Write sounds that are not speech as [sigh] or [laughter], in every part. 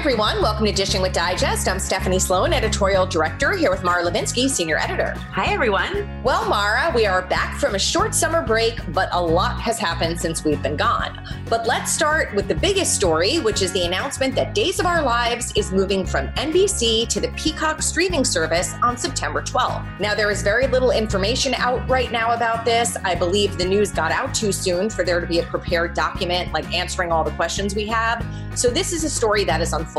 Everyone. Welcome to Dishing with Digest. I'm Stephanie Sloane, editorial director, here with Mara Levinsky, senior editor. Hi, everyone. Well, Mara, we are back from a short summer break, but a lot has happened since we've been gone. But let's start with the biggest story, which is the announcement that Days of Our Lives is moving from NBC to the Peacock streaming service on September 12th. Now, there is very little information out right now about this. I believe the news got out too soon for there to be a prepared document, like answering all the questions we have. So, this is a story that is unfolding.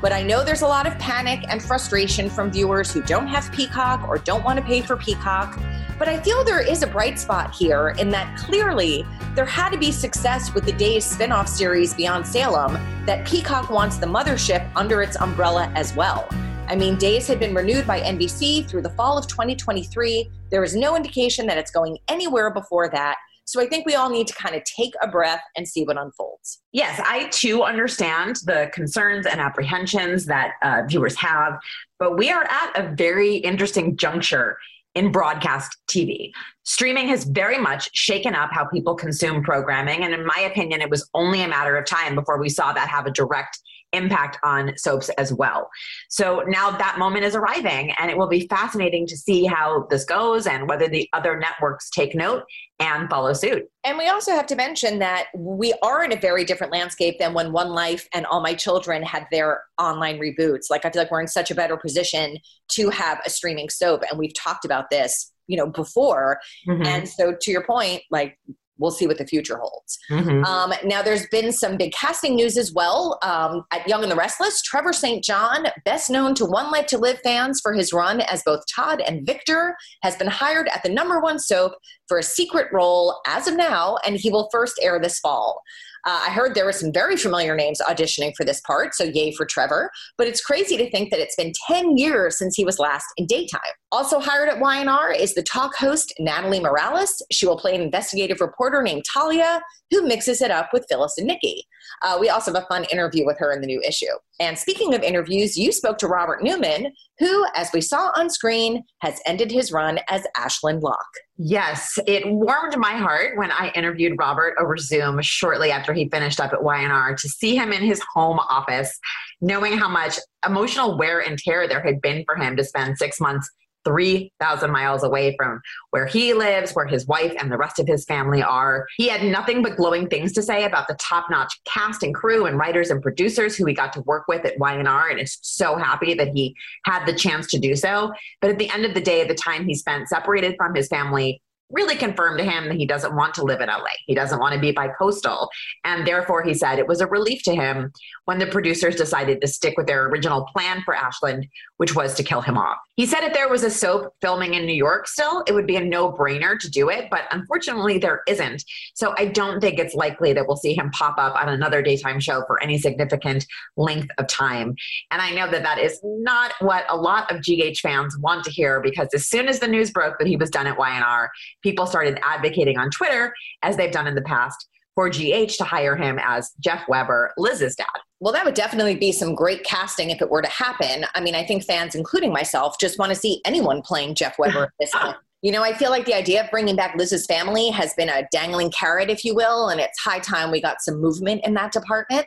But I know there's a lot of panic and frustration from viewers who don't have Peacock or don't want to pay for Peacock. But I feel there is a bright spot here in that clearly there had to be success with the Days spin-off series Beyond Salem that Peacock wants the mothership under its umbrella as well. I mean, Days had been renewed by NBC through the fall of 2023. There is no indication that it's going anywhere before that. So I think we all need to kind of take a breath and see what unfolds. Yes, I too understand the concerns and apprehensions that uh, viewers have, but we are at a very interesting juncture in broadcast TV. Streaming has very much shaken up how people consume programming. And in my opinion, it was only a matter of time before we saw that have a direct impact on soaps as well. So now that moment is arriving, and it will be fascinating to see how this goes and whether the other networks take note and follow suit. And we also have to mention that we are in a very different landscape than when One Life and All My Children had their online reboots. Like, I feel like we're in such a better position to have a streaming soap, and we've talked about this you know before mm-hmm. and so to your point like we'll see what the future holds. Mm-hmm. Um, now, there's been some big casting news as well. Um, at Young and the Restless, Trevor St. John, best known to One Life to Live fans for his run as both Todd and Victor, has been hired at the number one soap for a secret role as of now, and he will first air this fall. Uh, I heard there were some very familiar names auditioning for this part, so yay for Trevor. But it's crazy to think that it's been 10 years since he was last in daytime. Also hired at YNR is the talk host Natalie Morales. She will play an investigative reporter named Talia who mixes it up with Phyllis and Nikki. Uh, we also have a fun interview with her in the new issue. And speaking of interviews, you spoke to Robert Newman, who, as we saw on screen, has ended his run as Ashland Locke. Yes, it warmed my heart when I interviewed Robert over Zoom shortly after he finished up at YNR to see him in his home office, knowing how much emotional wear and tear there had been for him to spend six months 3,000 miles away from where he lives, where his wife and the rest of his family are. He had nothing but glowing things to say about the top notch cast and crew and writers and producers who he got to work with at YNR and is so happy that he had the chance to do so. But at the end of the day, the time he spent separated from his family really confirmed to him that he doesn't want to live in LA. He doesn't want to be bi-coastal. And therefore, he said it was a relief to him when the producers decided to stick with their original plan for Ashland, which was to kill him off. He said if there was a soap filming in New York still, it would be a no brainer to do it. But unfortunately, there isn't. So I don't think it's likely that we'll see him pop up on another daytime show for any significant length of time. And I know that that is not what a lot of GH fans want to hear because as soon as the news broke that he was done at YNR, people started advocating on Twitter, as they've done in the past, for GH to hire him as Jeff Weber, Liz's dad. Well, that would definitely be some great casting if it were to happen. I mean, I think fans, including myself, just want to see anyone playing Jeff Weber at this point. [laughs] You know, I feel like the idea of bringing back Liz's family has been a dangling carrot, if you will, and it's high time we got some movement in that department.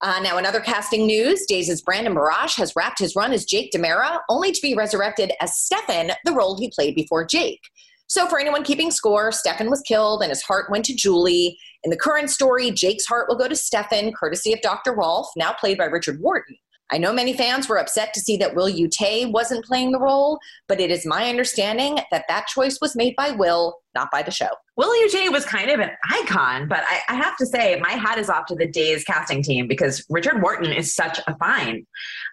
Uh, now, another casting news, Days' Brandon Barash has wrapped his run as Jake DiMera, only to be resurrected as Stefan, the role he played before Jake. So, for anyone keeping score, Stefan was killed and his heart went to Julie. In the current story, Jake's heart will go to Stefan, courtesy of Dr. Rolf, now played by Richard Wharton. I know many fans were upset to see that Will Utay wasn't playing the role, but it is my understanding that that choice was made by Will, not by the show. Will Utay was kind of an icon, but I, I, have to say, my hat is off to the Days casting team because Richard Wharton is such a find.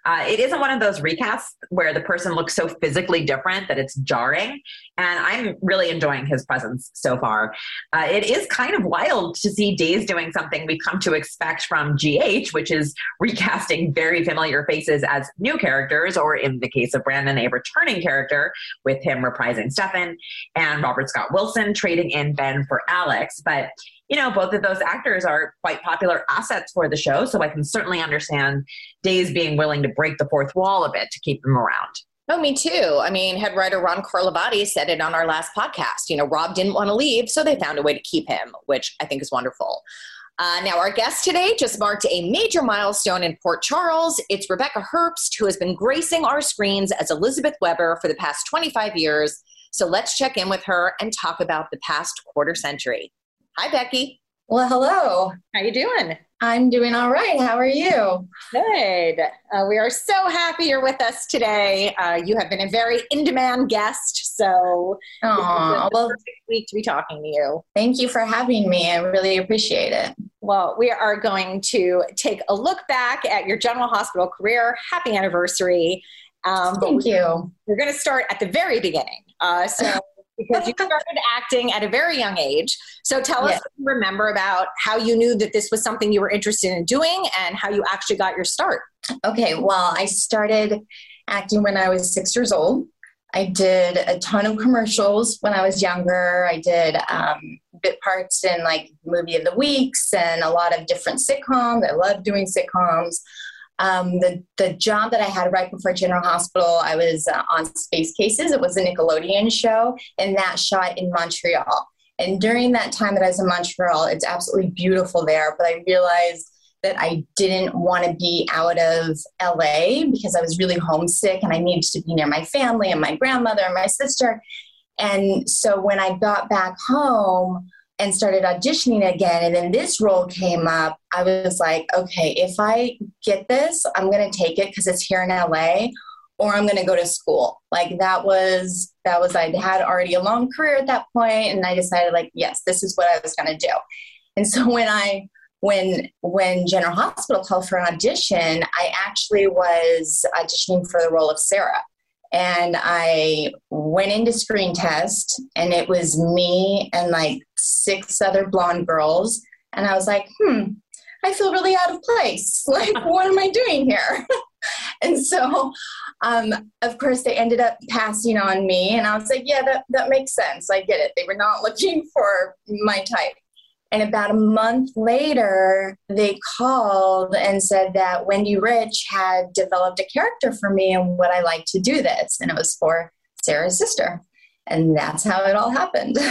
Uh, it isn't one of those recasts where the person looks so physically different that it's jarring, and I'm really enjoying his presence so far. Uh, it is kind of wild to see Days doing something we've come to expect from GH, which is recasting very familiar faces as new characters, or in the case of Brandon, a returning character with him reprising Stefan and Robert Scott Wilson trading in Ben for Alex. But, you know, both of those actors are quite popular assets for the show. So I can certainly understand Days being willing to break the fourth wall a bit to keep them around. Oh, me too. I mean, head writer Ron Carlivati said it on our last podcast. You know, Rob didn't want to leave, so they found a way to keep him, which I think is wonderful. Uh, now, our guest today just marked a major milestone in Port Charles. It's Rebecca Herbst, who has been gracing our screens as Elizabeth Weber for the past 25 years. So let's check in with her and talk about the past quarter century. Hi, Becky. Well, hello. How are you doing? I'm doing all right. How are you? Good. Uh, we are so happy you're with us today. Uh, you have been a very in-demand guest, so Aww, well, week to be talking to you. Thank you for having me. I really appreciate it. Well, we are going to take a look back at your General Hospital career. Happy anniversary! Um, Thank you. We're going to start at the very beginning. Uh, so, because you started acting at a very young age. So, tell us what you remember about how you knew that this was something you were interested in doing and how you actually got your start. Okay, well, I started acting when I was six years old. I did a ton of commercials when I was younger. I did um, bit parts in like movie of the weeks and a lot of different sitcoms. I love doing sitcoms. Um, the, the job that I had right before General Hospital, I was uh, on Space Cases. It was a Nickelodeon show, and that shot in Montreal. And during that time that I was in Montreal, it's absolutely beautiful there. But I realized that I didn't want to be out of LA because I was really homesick and I needed to be near my family and my grandmother and my sister. And so when I got back home, and started auditioning again. And then this role came up. I was like, okay, if I get this, I'm going to take it because it's here in LA or I'm going to go to school. Like that was, that was, I had already a long career at that point, And I decided like, yes, this is what I was going to do. And so when I, when when General Hospital called for an audition, I actually was auditioning for the role of Sarah and I went into screen test, and it was me and like six other blonde girls. And I was like, hmm, I feel really out of place. [laughs] Like, what am I doing here? [laughs] and so, um, of course, they ended up passing on me. And I was like, yeah, that, that makes sense. I get it. They were not [laughs] looking for my type. And about a month later, they called and said that Wendy Riche had developed a character for me and would I like to do this? And it was for Sarah's sister. And that's how it all happened. [laughs]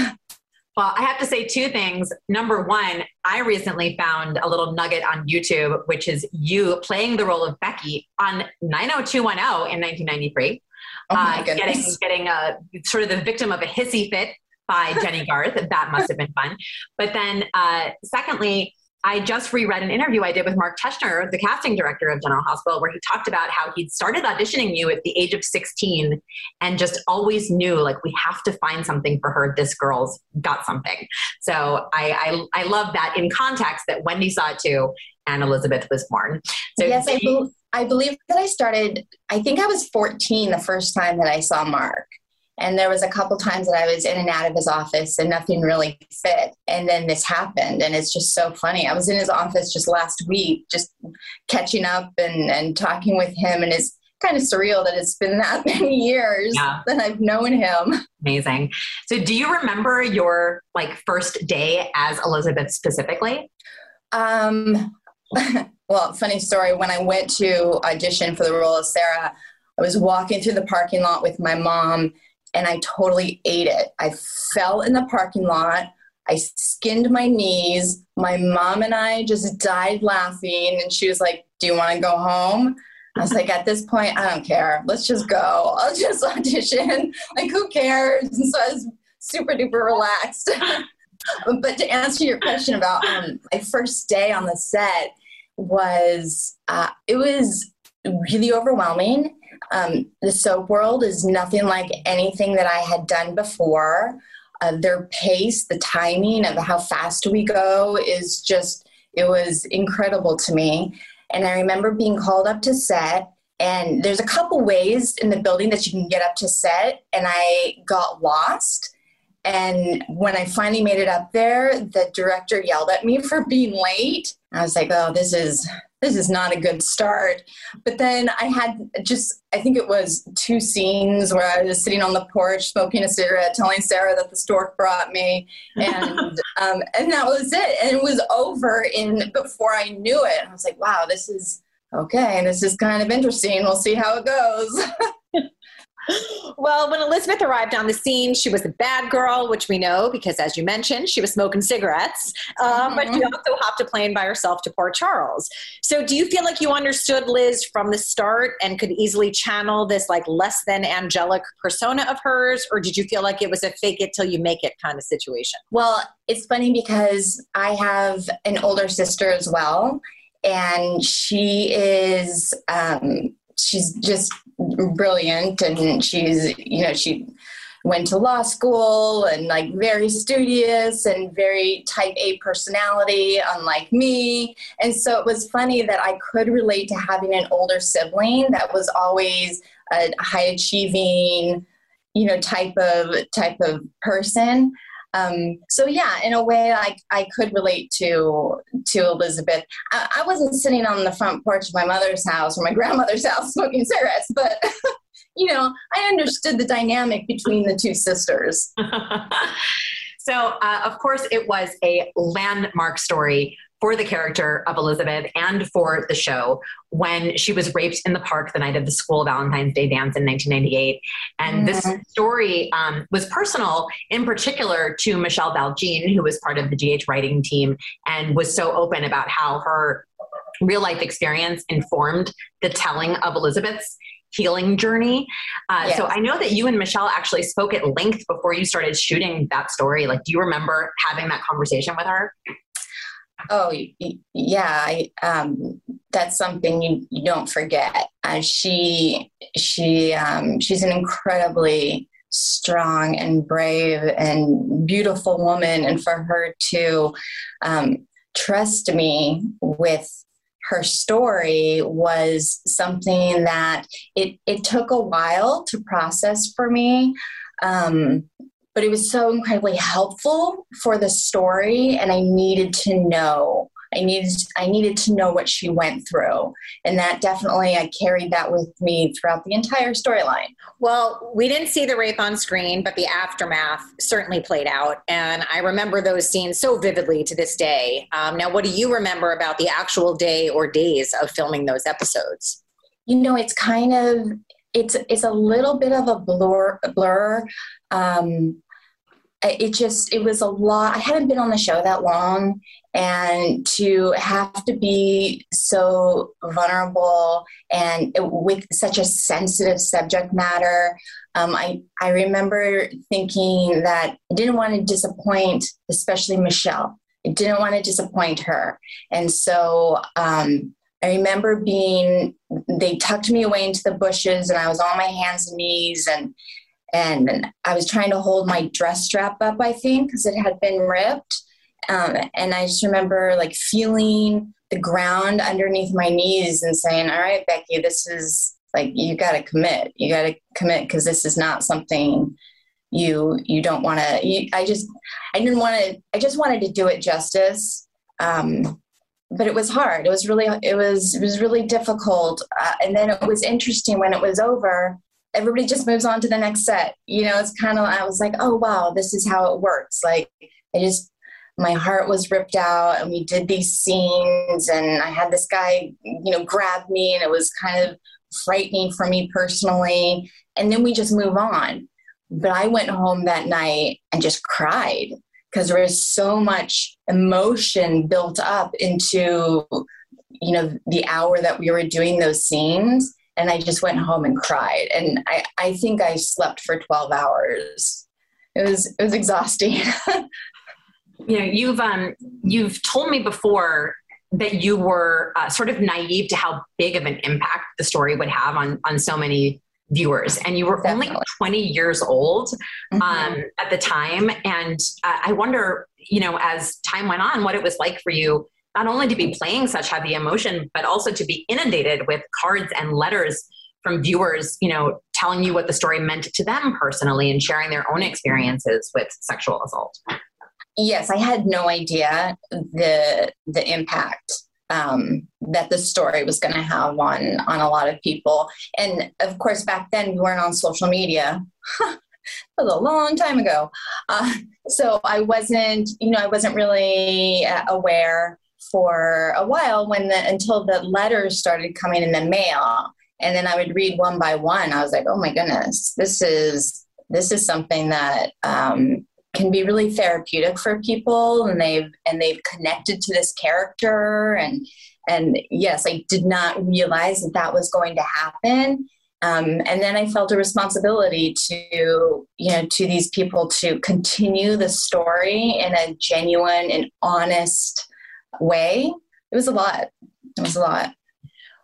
Well, I have to say two things. Number one, I recently found a little nugget on YouTube, which is you playing the role of Becky on 90210 in 1993. Oh my uh, getting getting a sort of the victim of a hissy fit by Jennie Garth. That must have been fun. But then, uh, secondly, I just reread an interview I did with Mark Teschner, the casting director of General Hospital, where he talked about how he'd started auditioning you at the age of 16 and just always knew, like, we have to find something for her. This girl's got something. So I, I, I love that in context that Wendy saw it too and Elizabeth was born. So yes, I, be- I believe that I started, I think I was 14 the first time that I saw Mark. And there was a couple times that I was in and out of his office and nothing really fit. And then this happened. And it's just so funny. I was in his office just last week, just catching up and, and talking with him. And it's kind of surreal that it's been that [laughs] many years yeah. that I've known him. Amazing. So do you remember your like first day as Elizabeth specifically? Um, [laughs] well, funny story. When I went to audition for the role of Sarah, I was walking through the parking lot with my mom and I totally ate it. I fell in the parking lot. I skinned my knees. My mom and I just died laughing, and she was like, Do you want to go home? I was like, At this point, I don't care. Let's just go. I'll just [laughs] audition. Like, who cares? And so I was super duper relaxed. [laughs] but to answer your question about um, my first day on the set was uh, it was really overwhelming. Um, the soap world is nothing like anything that I had done before. Uh, their pace, the timing of how fast we go is just, it was incredible to me. And I remember being called up to set, and there's a couple ways in the building that you can get up to set, and I got lost. And when I finally made it up there, the director yelled at me for being late. I was like, oh, this is this is not a good start. But then I had just, I think it was two scenes where I was sitting on the porch smoking a cigarette, telling Sarah that the stork brought me, and [laughs] um, and that was it. And it was over in before I knew it. I was like, wow, this is okay. This is kind of interesting. We'll see how it goes. [laughs] well, when Elizabeth arrived on the scene, she was a bad girl, which we know because, as you mentioned, she was smoking cigarettes. mm-hmm. But she also hopped a plane by herself to Port Charles. So, do you feel like you understood Liz from the start and could easily channel this like less than angelic persona of hers, or did you feel like it was a fake it till you make it kind of situation? Well, it's funny because I have an older sister as well, and she is. Um, she's just brilliant and she's you know she went to law school and like very studious and very type A personality, unlike me. And so it was funny that I could relate to having an older sibling that was always a high achieving, you know, type of type of person. Um, so yeah, in a way, I, I could relate to to Elizabeth. I, I wasn't sitting on the front porch of my mother's house or my [laughs] grandmother's house smoking cigarettes, but [laughs] you know, I understood the dynamic between the two sisters. [laughs] so, uh, of course, it was a landmark story for the character of Elizabeth and for the show when she was raped in the park the night of the school Valentine's Day dance in 1998. And mm-hmm. this story um, was personal, in particular to Michele Val Jean, who was part of the GH writing team and was so open about how her real life experience informed the telling of Elizabeth's healing journey. Uh, yes. So I know that you and Michelle actually spoke at length before you started shooting that story. Like, do you remember having that conversation with her? Oh yeah, I, um, that's something you, you don't forget. Uh, she she um, she's an incredibly strong and brave and beautiful woman, and for her to um, trust me with her story was something that it it took a while to process for me. Um, but it was so incredibly helpful for the story and i needed to know. I needed i needed to know what she went through and that definitely i carried that with me throughout the entire storyline. Well we didn't see the rape on screen but the aftermath certainly played out and i remember those scenes so vividly to this day. Um, now what do you remember about the actual day or days of filming those episodes? You know it's kind of it's it's a little bit of a blur blur. Um, it just it was a lot i hadn't been on the show that long and to have to be so vulnerable and with such a sensitive subject matter um, I, I remember thinking that i didn't want to disappoint especially michelle. I didn't want to disappoint her. And so um, i remember being they tucked me away into the bushes and i was on my hands and knees and and I was trying to hold my dress strap up, I think, because it had been ripped. Um, and I just remember like feeling the ground underneath my knees and saying, All right, Becky, this is like, you got to commit. You got to commit because this is not something you you don't want to i just i didn't want to i just wanted to do it justice um, but it was hard it was really it was it was really difficult uh, and then it was interesting when it was over everybody just moves on to the next set. You know, it's kind of, I was like, oh, wow, this is how it works. Like, I just, my heart was ripped out and we did these scenes and I had this guy, you know, grab me and it was kind of frightening for me personally. And then we just move on. but I went home that night and just cried because there was so much emotion built up into you know the hour that we were doing those scenes and i just went home and cried. And i, I think i slept for 12 hours. It was it was exhausting. [laughs] You know you've um you've told me before that you were uh, sort of naive to how big of an impact the story would have on on so many viewers and you were Definitely. only 20 years old mm-hmm. um, at the time and uh, i wonder you know as time went on what it was like for you not only to be playing such heavy emotion but also to be inundated with cards and letters from viewers you know telling you what the story meant to them personally and sharing their own experiences with sexual assault yes i had no idea the the impact um, that the story was going to have on on a lot of people. And of course, back then we weren't on social media. [laughs] that was a long time ago. Uh, so I wasn't, you know, I wasn't really uh, aware for a while when the until the letters started coming in the mail, and then I would read one by one. I was like, oh my goodness, this is this is something that um, can be really therapeutic for people and they've and they've connected to this character and and yes i did not realize that that was going to happen. Um, and then i felt a responsibility to you know to these people to continue the story in a genuine and honest way. It was a lot. It was a lot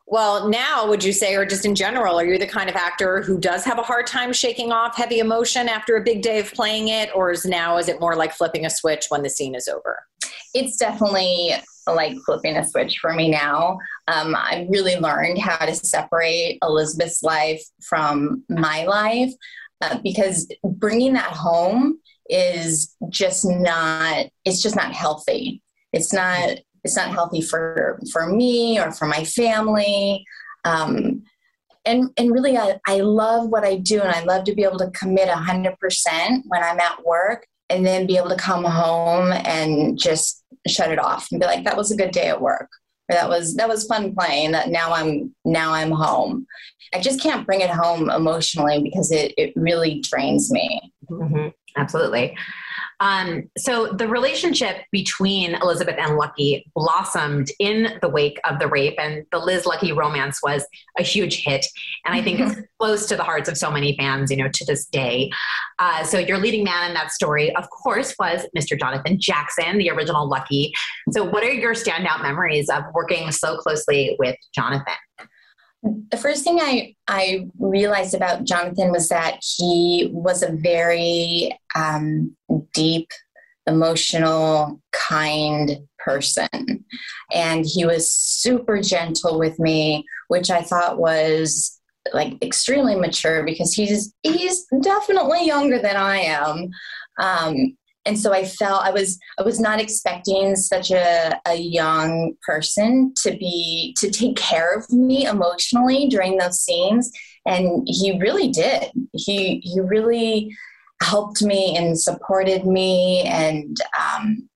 well, now would you say, or just in general, are you the kind of actor who does have a hard time shaking off heavy emotion after a big day of playing it, or is now is it more like flipping a switch when the scene is over? It's definitely like flipping a switch for me now. Um, I really learned how to separate Elizabeth's life from my life uh, because bringing that home is just not. It's just not healthy. It's not it's not healthy for for me or for my family. Um, and and really I, I love what i do and i love to be able to commit 100% when i'm at work and then be able to come home and just shut it off and be like that was a good day at work or that was that was fun playing. That now i'm now i'm home. I just can't bring it home emotionally because it, it really drains me. Mm-hmm. absolutely um, so the relationship between Elizabeth and Lucky blossomed in the wake of the rape, and the Liz Lucky romance was a huge hit, and I think it's close to the hearts of so many fans, you know, to this day. Uh, so your leading man in that story, of course, was Mr. Jonathan Jackson, the original Lucky. So what are your standout memories of working so closely with Jonathan? The first thing I, I realized about Jonathan was that he was a very um, deep, emotional, kind person. And he was super gentle with me, which I thought was like extremely mature because he's he's definitely younger than I am. Um, and so I felt I was I was not expecting such a, a young person to be to take care of me emotionally during those scenes, and he really did. He he really helped me and supported me, and um,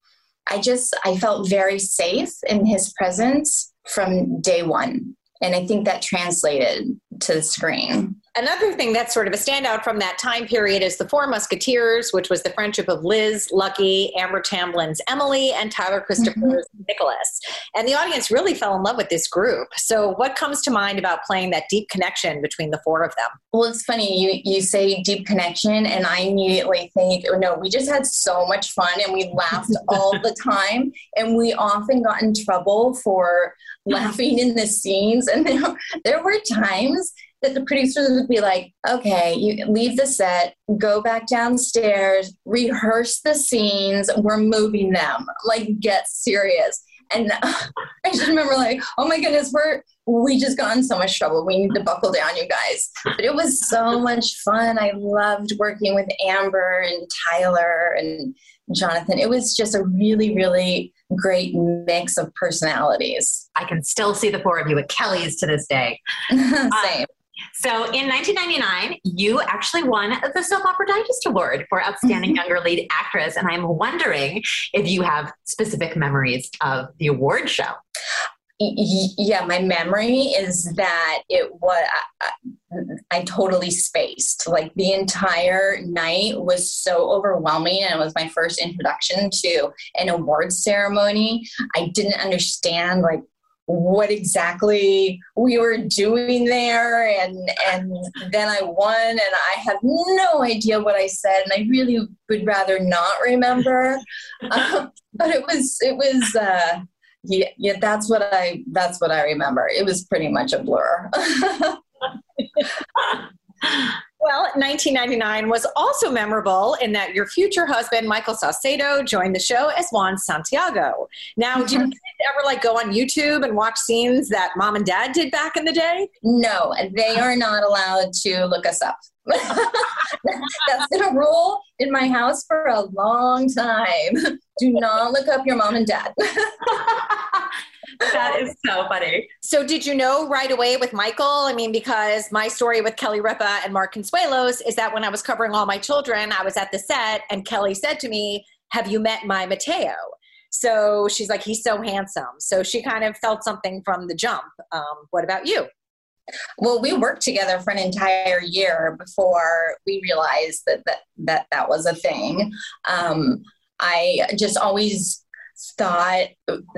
I just I felt very safe in his presence from day one, and I think that translated to the screen. Another thing that's sort of a standout from that time period is the Four Musketeers, which was the friendship of Liz, Lucky, Amber Tamblyn's Emily, and Tyler Christopher's mm-hmm. Nicholas. And the audience really fell in love with this group. So, what comes to mind about playing that deep connection between the four of them? Well, it's funny you you say deep connection, and I immediately think, oh, no, we just had so much fun and we laughed [laughs] all the time, and we often got in trouble for laughing in the scenes, and there, [laughs] there were times that the producers would be like, okay, you leave the set, go back downstairs, rehearse the scenes, we're moving them. Like, get serious. And [laughs] I just remember, like, oh my goodness, we're we just got in so much trouble. We need to buckle down, you guys. But it was so much fun. I loved working with Amber and Tyler and Jonathan. It was just a really, really great mix of personalities. I can still see the four of you at Kelly's to this day. [laughs] Same. So in 1999, you actually won the Soap Opera Digest Award for Outstanding mm-hmm. Younger Lead Actress. And I'm wondering if you have specific memories of the award show. yeah, my memory is that it was, I, I, totally spaced. Like the entire night was so overwhelming, and it was my first introduction to an award ceremony. I didn't understand like what exactly we were doing there and and then I won and I have no idea what I said and I really would rather not remember [laughs] um, but it was it was uh, yeah, yeah, that's what I that's what I remember. It was pretty much a blur. [laughs] [laughs] Well, 1999 was also memorable in that your future husband, Michael Saucedo, joined the show as Juan Santiago. Now, do you mm-hmm. ever like go on YouTube and watch scenes that mom and dad did back in the day? No, they are not allowed to look us up. [laughs] That's been a rule in my house for a long time. Do not look up your mom and dad. [laughs] that is so funny. So, did you know right away with Michael? I mean, because my story with Kelly Ripa and Mark Consuelos is that when I was covering all my children, I was at the set and Kelly said to me, Have you met my Mateo? So she's like, He's so handsome. So she kind of felt something from the jump. Um, what about you? Well, we worked together for an entire year before we realized that that that, that was a thing. Um, I just always thought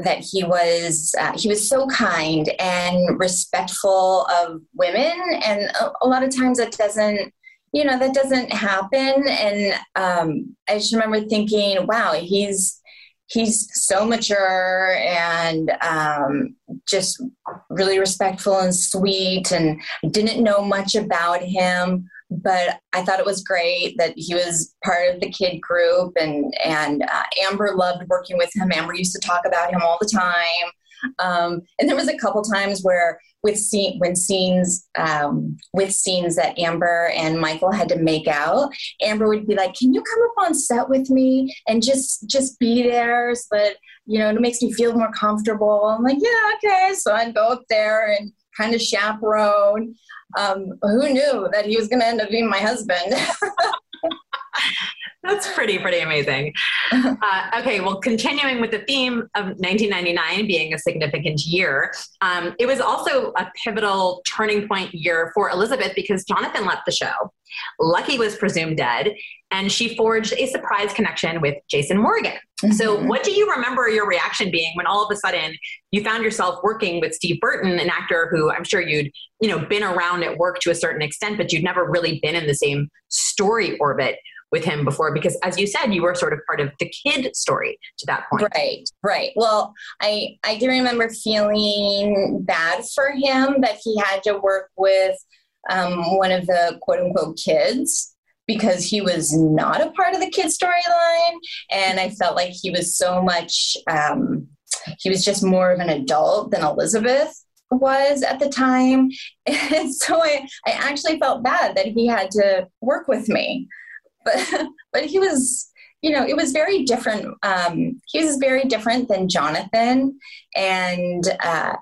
that he was uh, he was so kind and respectful of women. And a, a, lot of times that doesn't you know that doesn't happen. And um, i just remember thinking wow he's he's so mature and um, just really respectful and sweet and didn't know much about him but I thought it was great that he was part of the kid group, and and uh, Amber loved working with him. Amber used to talk about him all the time, um, and there was a couple times where with scene when scenes um, with scenes that Amber and Michael had to make out, Amber would be like, "Can you come up on set with me and just just be there so that you know it makes me feel more comfortable?" I'm like, "Yeah, okay." So I'd go up there and kind of chaperone. Um, who knew that he was going to end up being my husband? [laughs] That's pretty, pretty amazing. [laughs] Uh, okay, well, continuing with the theme of 1999 being a significant year, um, it was also a pivotal turning point year for Elizabeth because Jonathan left the show. Lucky was presumed dead, and she forged a surprise connection with Jason Morgan. Mm-hmm. So, what do you remember your reaction being when all of a sudden you found yourself working with Steve Burton, an actor who I'm sure you'd you know been around at work to a certain extent, but you'd never really been in the same story orbit with him before? Because as you said you were sort of part of the kid story to that point. Right right. Well i i do remember feeling bad for him that he had to work with um, one of the quote unquote kids because he was not a part of the kid storyline and i felt like he was so much um, he was just more of an adult than elizabeth was at the time. [laughs] And so I, I actually felt bad that he had to work with me. [laughs] But but he was you know it was very different um, he was very different than jonathan. And uh,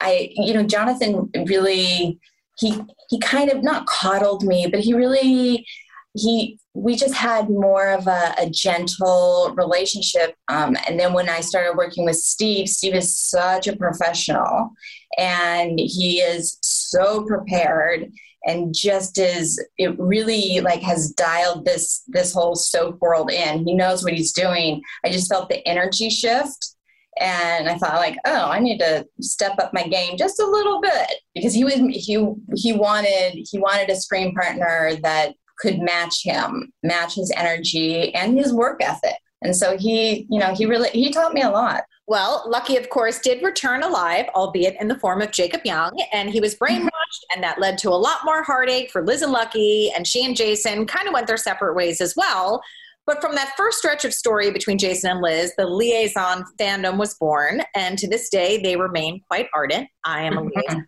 i you know jonathan really he he kind of not coddled me but he really he we just had more of a, a gentle relationship um, and then when i started working with steve steve is such a professional and he is so prepared and just as it really like has dialed this this whole soap world in. He knows what he's doing. I just felt the energy shift and i thought like oh i need to step up my game just a little bit because he was he he wanted he wanted a screen partner that could match him match his energy and his work ethic and so he you know he really he taught me a lot well, Lucky, of course, did return alive, albeit in the form of Jacob Young, and he was brainwashed, mm-hmm. and that led to a lot more heartache for Liz and Lucky, and she and Jason kind of went their separate ways as well. But from that first stretch of story between Jason and Liz, the Liason fandom was born, and to this day, they remain quite ardent. I am a mm-hmm. Liason.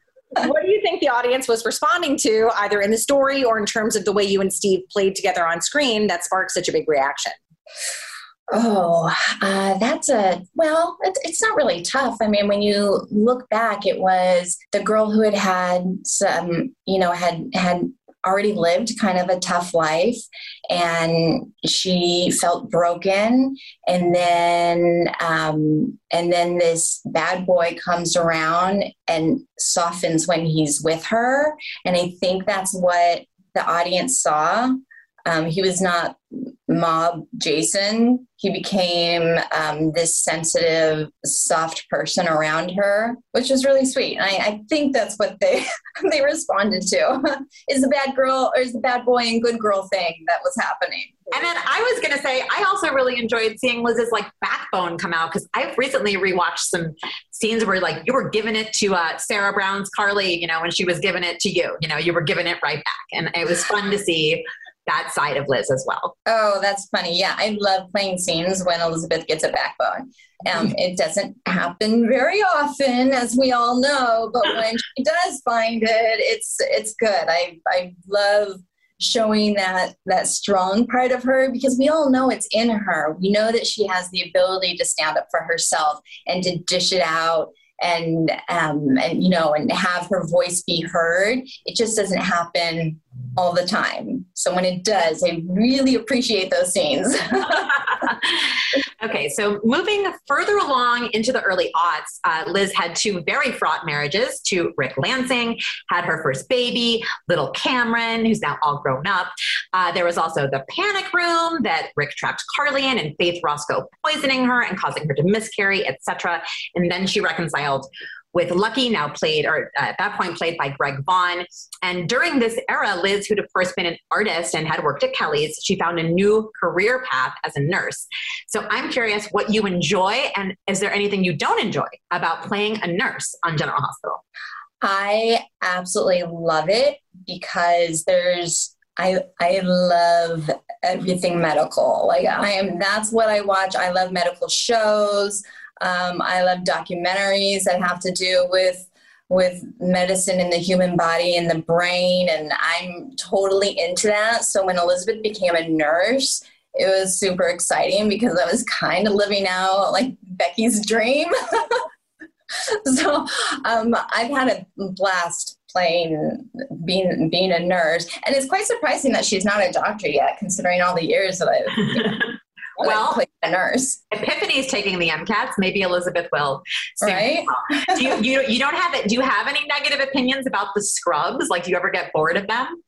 What do you think the audience was responding to, either in the story or in terms of the way you and Steve played together on screen, that sparked such a big reaction? Oh, uh, that's a well. It's, it's not really tough. I mean, when you look back, it was the girl who had had some, you know, had had already lived kind of a tough life and she felt broken. And then um, and then this bad boy comes around and softens when he's with her. And i think that's what the audience saw um, he was not mob Jason. He became um, this sensitive, soft person around her, which was really sweet. I, I think that's what they [laughs] they responded to: [laughs] is the bad girl or is the bad boy and good girl thing that was happening. And then I was gonna say, I also really enjoyed seeing Liz's like backbone come out because I've recently rewatched some scenes where like you were giving it to uh, Sarah Brown's Carly, you know, when she was giving it to you, you know, you were giving it right back, and it was fun to see that side of Liz as well. Oh, that's funny. Yeah, I love playing scenes when Elizabeth gets a backbone. Um, mm-hmm. it doesn't happen very often, as we all know, but [laughs] when she does find it, it's it's good. I I love showing that that strong part of her because we all know it's in her. We know that she has the ability to stand up for herself and to dish it out and um, and you know and have her voice be heard. It just doesn't happen all the time. So when it does, I really appreciate those scenes. [laughs] okay, so moving further along into the early aughts, uh, Liz had two very fraught marriages to Rick Lansing, had her first baby, little Cameron, who's now all grown up. Uh, there was also the panic room that Rick trapped Carly in and Faith Roscoe poisoning her and causing her to miscarry, etc. And then she reconciled with Lucky, now played, or uh, at that point played by Greg Vaughn. And during this era, Liz, who'd of course been an artist and had worked at Kelly's, she found a new career path as a nurse. So I'm curious what you enjoy, and is there anything you don't enjoy about playing a nurse on General Hospital? I absolutely love it because there's I I love everything medical. Like I am that's what I watch. I love medical shows. Um, I love documentaries that have to do with with medicine in the human body and the brain, and I'm totally into that. So when Elizabeth became a nurse, it was super exciting because I was kind of living out like Becky's dream. [laughs] so um, I've had a blast playing being being a nurse, and it's quite surprising that she's not a doctor yet, considering all the years that I've. [laughs] Well, a nurse. Epiphany is taking the MCATs. Maybe Elizabeth will. Right? do you, you you don't have it? Do you have any negative opinions about the scrubs? Like, do you ever get bored of them?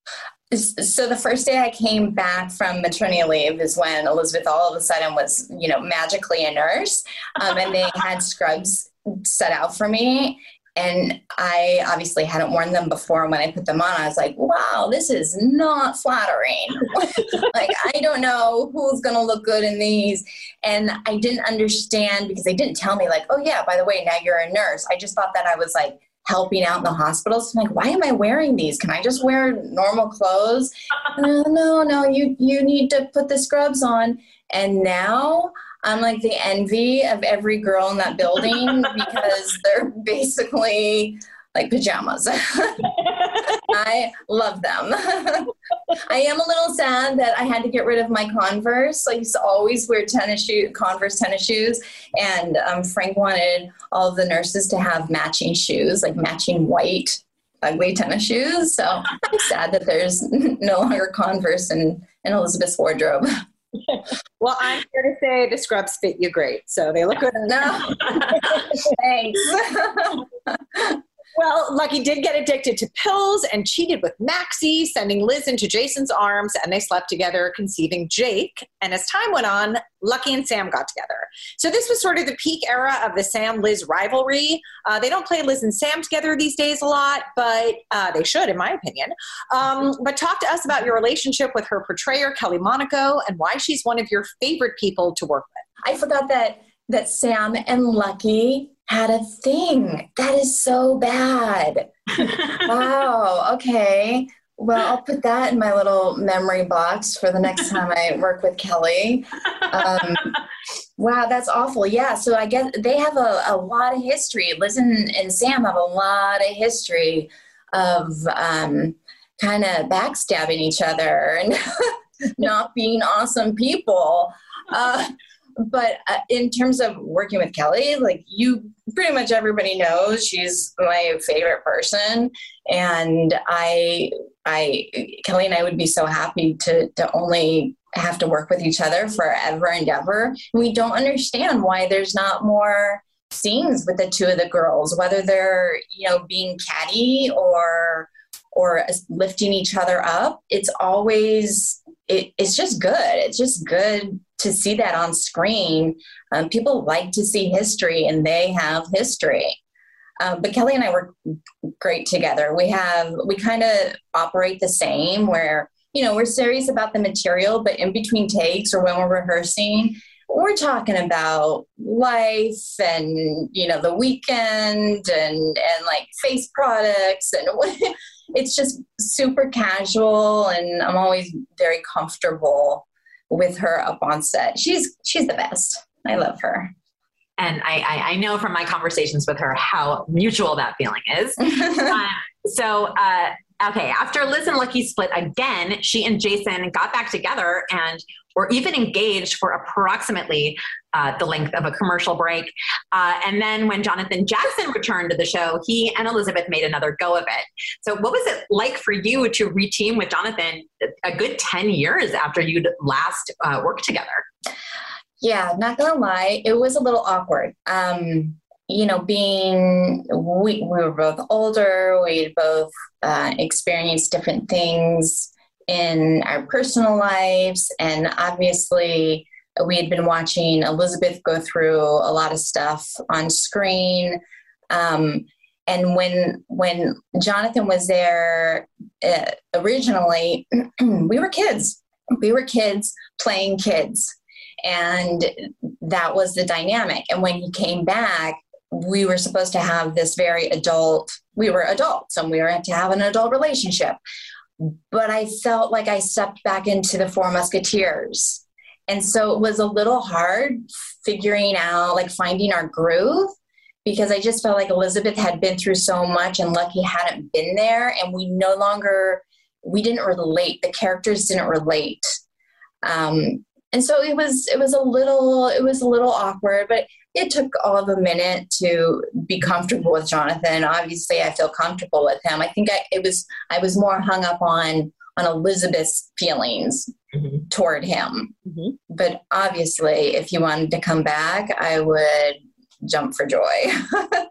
So the first day I came back from maternity leave is when Elizabeth all of a sudden was, you know, magically a nurse, um, and they had scrubs set out for me and I obviously hadn't worn them before. And When I put them on, I was like, wow, this is not flattering. [laughs] like, I don't know who's going to look good in these. And I didn't understand because they didn't tell me, like, oh, yeah, by the way, now you're a nurse. I just thought that I was like, helping out in the hospital. So I'm like, why am I wearing these? Can I just wear normal clothes? [laughs] no, no, no, you you need to put the scrubs on. And now I'm like the envy of every girl in that building [laughs] because they're basically like pajamas. [laughs] I love them. [laughs] I am a little sad that I had to get rid of my Converse. I used to always wear tennis shoes, Converse tennis shoes, and um, Frank wanted all of the nurses to have matching shoes, like matching white ugly tennis shoes. So I'm sad that there's no longer Converse in, in Elizabeth's wardrobe. [laughs] well, I'm here to say the scrubs fit you great. So they look good. No. [laughs] Thanks. [laughs] Well, Lucky did get addicted to pills and cheated with Maxie, sending Liz into Jason's arms, and they slept together, conceiving Jake. And as time went on, Lucky and Sam got together. So this was sort of the peak era of the Sam Liz rivalry. Uh, they don't play Liz and Sam together these days a lot, but uh, they should, in my opinion. Um, but talk to us about your relationship with her portrayer, Kelly Monaco, and why she's one of your favorite people to work with. I forgot that that Sam and Lucky had a thing. That is so bad. wow. [laughs] Okay. Well, I'll put that in my little memory box for the next time I work with Kelly. Um, wow, that's awful. Yeah, so I guess they have a, a lot of history. Liz and, and Sam have a lot of history of um, kind of backstabbing each other and [laughs] not being awesome people. Uh, but uh, in terms of working with Kelly, like you pretty much everybody knows she's my favorite person, and I, I, Kelly and I would be so happy to to only have to work with each other forever and ever. We don't understand why there's not more scenes with the two of the girls, whether they're you know being catty or or lifting each other up. It's always it, it's just good. It's just good to see that on screen. Um, people like to see history, and they have history. Um, but Kelly and I work great together. We have we kind of operate the same, where you know we're serious about the material, but in between takes or when we're rehearsing, we're talking about life and you know the weekend and and like face products and [laughs] it's just super casual and i'm always very comfortable with her up on set. She's she's the best. I love her. And I, I, I know from my conversations with her how mutual that feeling is. Uh, [laughs] so uh, okay after liz and lucky split again she and jason got back together and or even engaged for approximately uh, the length of a commercial break. Uh, and then when Jonathan Jackson returned to the show, he and Elizabeth made another go of it. So, what was it like for you to reteam with Jonathan a good 10 years after you'd last uh, worked together? Yeah, not gonna lie, it was a little awkward. Um, you know, being we, we were both older, we both uh, experienced different things in our personal lives. And obviously, we had been watching Elizabeth go through a lot of stuff on screen. Um, and when when Jonathan was there uh, originally, [clears throat] we were kids. We were kids playing kids, and that was the dynamic. And when he came back, we were supposed to have this very adult. We were adults, and we were to have an adult relationship but I felt like I stepped back into the Four Musketeers. And so it was a little hard figuring out, like finding our groove because I just felt like Elizabeth had been through so much and Lucky hadn't been there. And we no longer, we didn't relate. The characters didn't relate. Um, and so it was, it was a little, it was a little awkward, but it took all of a minute to be comfortable with Jonathan. Obviously, I feel comfortable with him. I think I, it was I was more hung up on on Elizabeth's feelings mm-hmm. toward him. Mm-hmm. But obviously, if you wanted to come back, I would jump for joy. [laughs]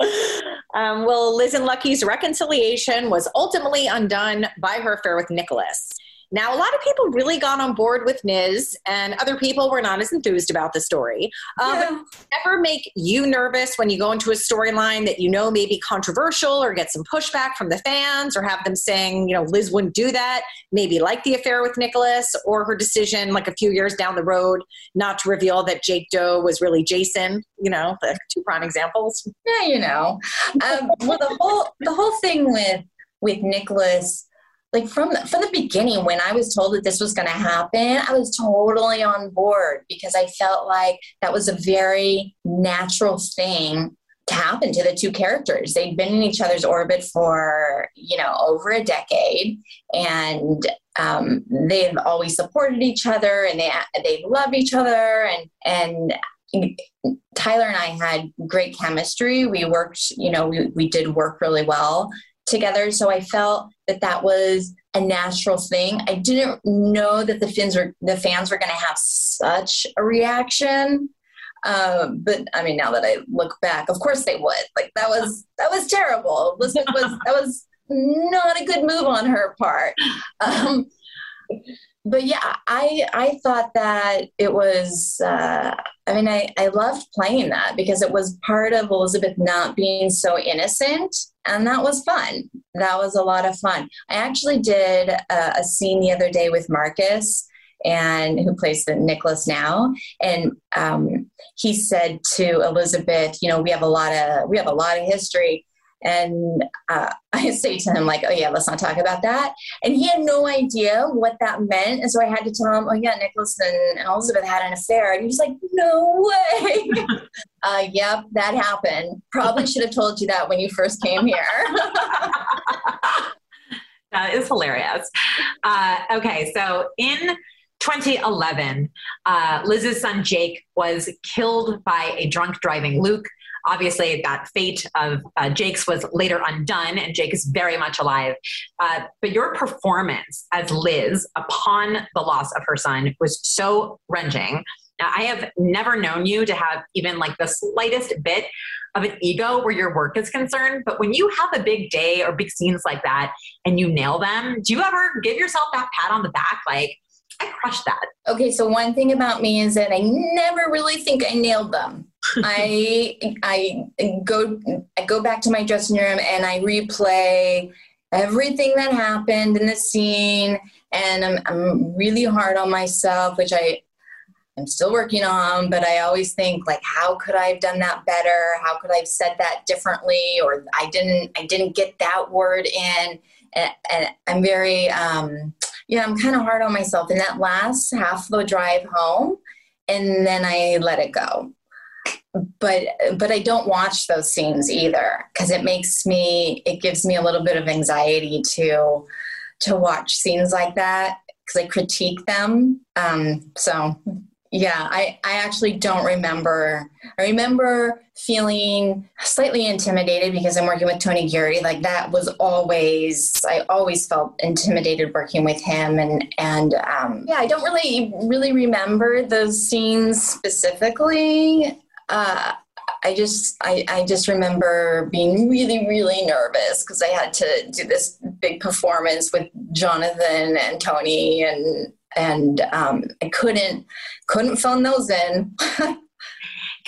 [laughs] um, well, Liz and Lucky's reconciliation was ultimately undone by her affair with Nicholas. Now, a lot of people really got on board with Niz, and other people were not as enthused about the story. Um, yeah. ever make you nervous when you go into a storyline that you know may be controversial or get some pushback from the fans, or have them saying, you know, Liz wouldn't do that, maybe like the affair with Nicholas, or her decision like a few years down the road not to reveal that Jake Doe was really Jason? You know, the two prime examples. Yeah, you know. Um, well, the whole the whole thing with with Nicholas like from the, from the beginning when i was told that this was going to happen i was totally on board because i felt like that was a very natural thing to happen to the two characters they'd been in each other's orbit for you know over a decade and um, they've always supported each other and they they love each other and and Tyler and I had great chemistry. We worked, you know, we, we did work really well together. So I felt that that was a natural thing. I didn't know that the fans were the fans were going to have such a reaction. Um, but I mean, now that I look back, of course they would. Like that was that was terrible. Was that was not a good move on her part. Um, but yeah, I I thought that it was. Uh, I mean, I I loved playing that because it was part of Elizabeth not being so innocent, and that was fun. That was a lot of fun. I actually did a, a scene the other day with Marcus, and who plays the Nicholas now, and um, he said to Elizabeth, you know, we have a lot of we have a lot of history and uh, [laughs] I say to him, like, oh, yeah, let's not talk about that. And he had no idea what that meant. And so I had to tell him, oh, yeah, Nicholas and Elizabeth had an affair. And he was like, no way. [laughs] uh, yep, that happened. Probably should have told you that when you first came here. [laughs] that is hilarious. Uh, okay, so in 2011, uh, Liz's son Jake was killed by a drunk driving Luke obviously that fate of uh, Jake's was later undone, and Jake is very much alive. Uh, but your performance as Liz upon the loss of her son was so wrenching. Now, I have never known you to have even like the slightest bit of an ego where your work is concerned. But when you have a big day or big scenes like that and you nail them, do you ever give yourself that pat on the back? Like, I crushed that. Okay, so one thing about me is that I never really think I nailed them. I I go I go back to my dressing room and I replay everything that happened in the scene and I'm, I'm really hard on myself which I I'm still working on, but I always think like, how could I have done that better? How could I have said that differently? Or I didn't, I didn't get that word in. And, and I'm very, um, yeah, I'm kind of hard on myself in that last half the drive home, and then I let it go. But but I don't watch those scenes either because it makes me, it gives me a little bit of anxiety to to watch scenes like that because I critique them. Um, so yeah, I, I actually don't remember. I remember feeling slightly intimidated because I'm working with Tony Geary. Like that was always, I always felt intimidated working with him. And, and um, yeah, I don't really, really remember those scenes specifically. Uh, I just, I, I just remember being really, really nervous because I had to do this big performance with Jonathan and Tony and and um, I couldn't couldn't phone those in. [laughs] can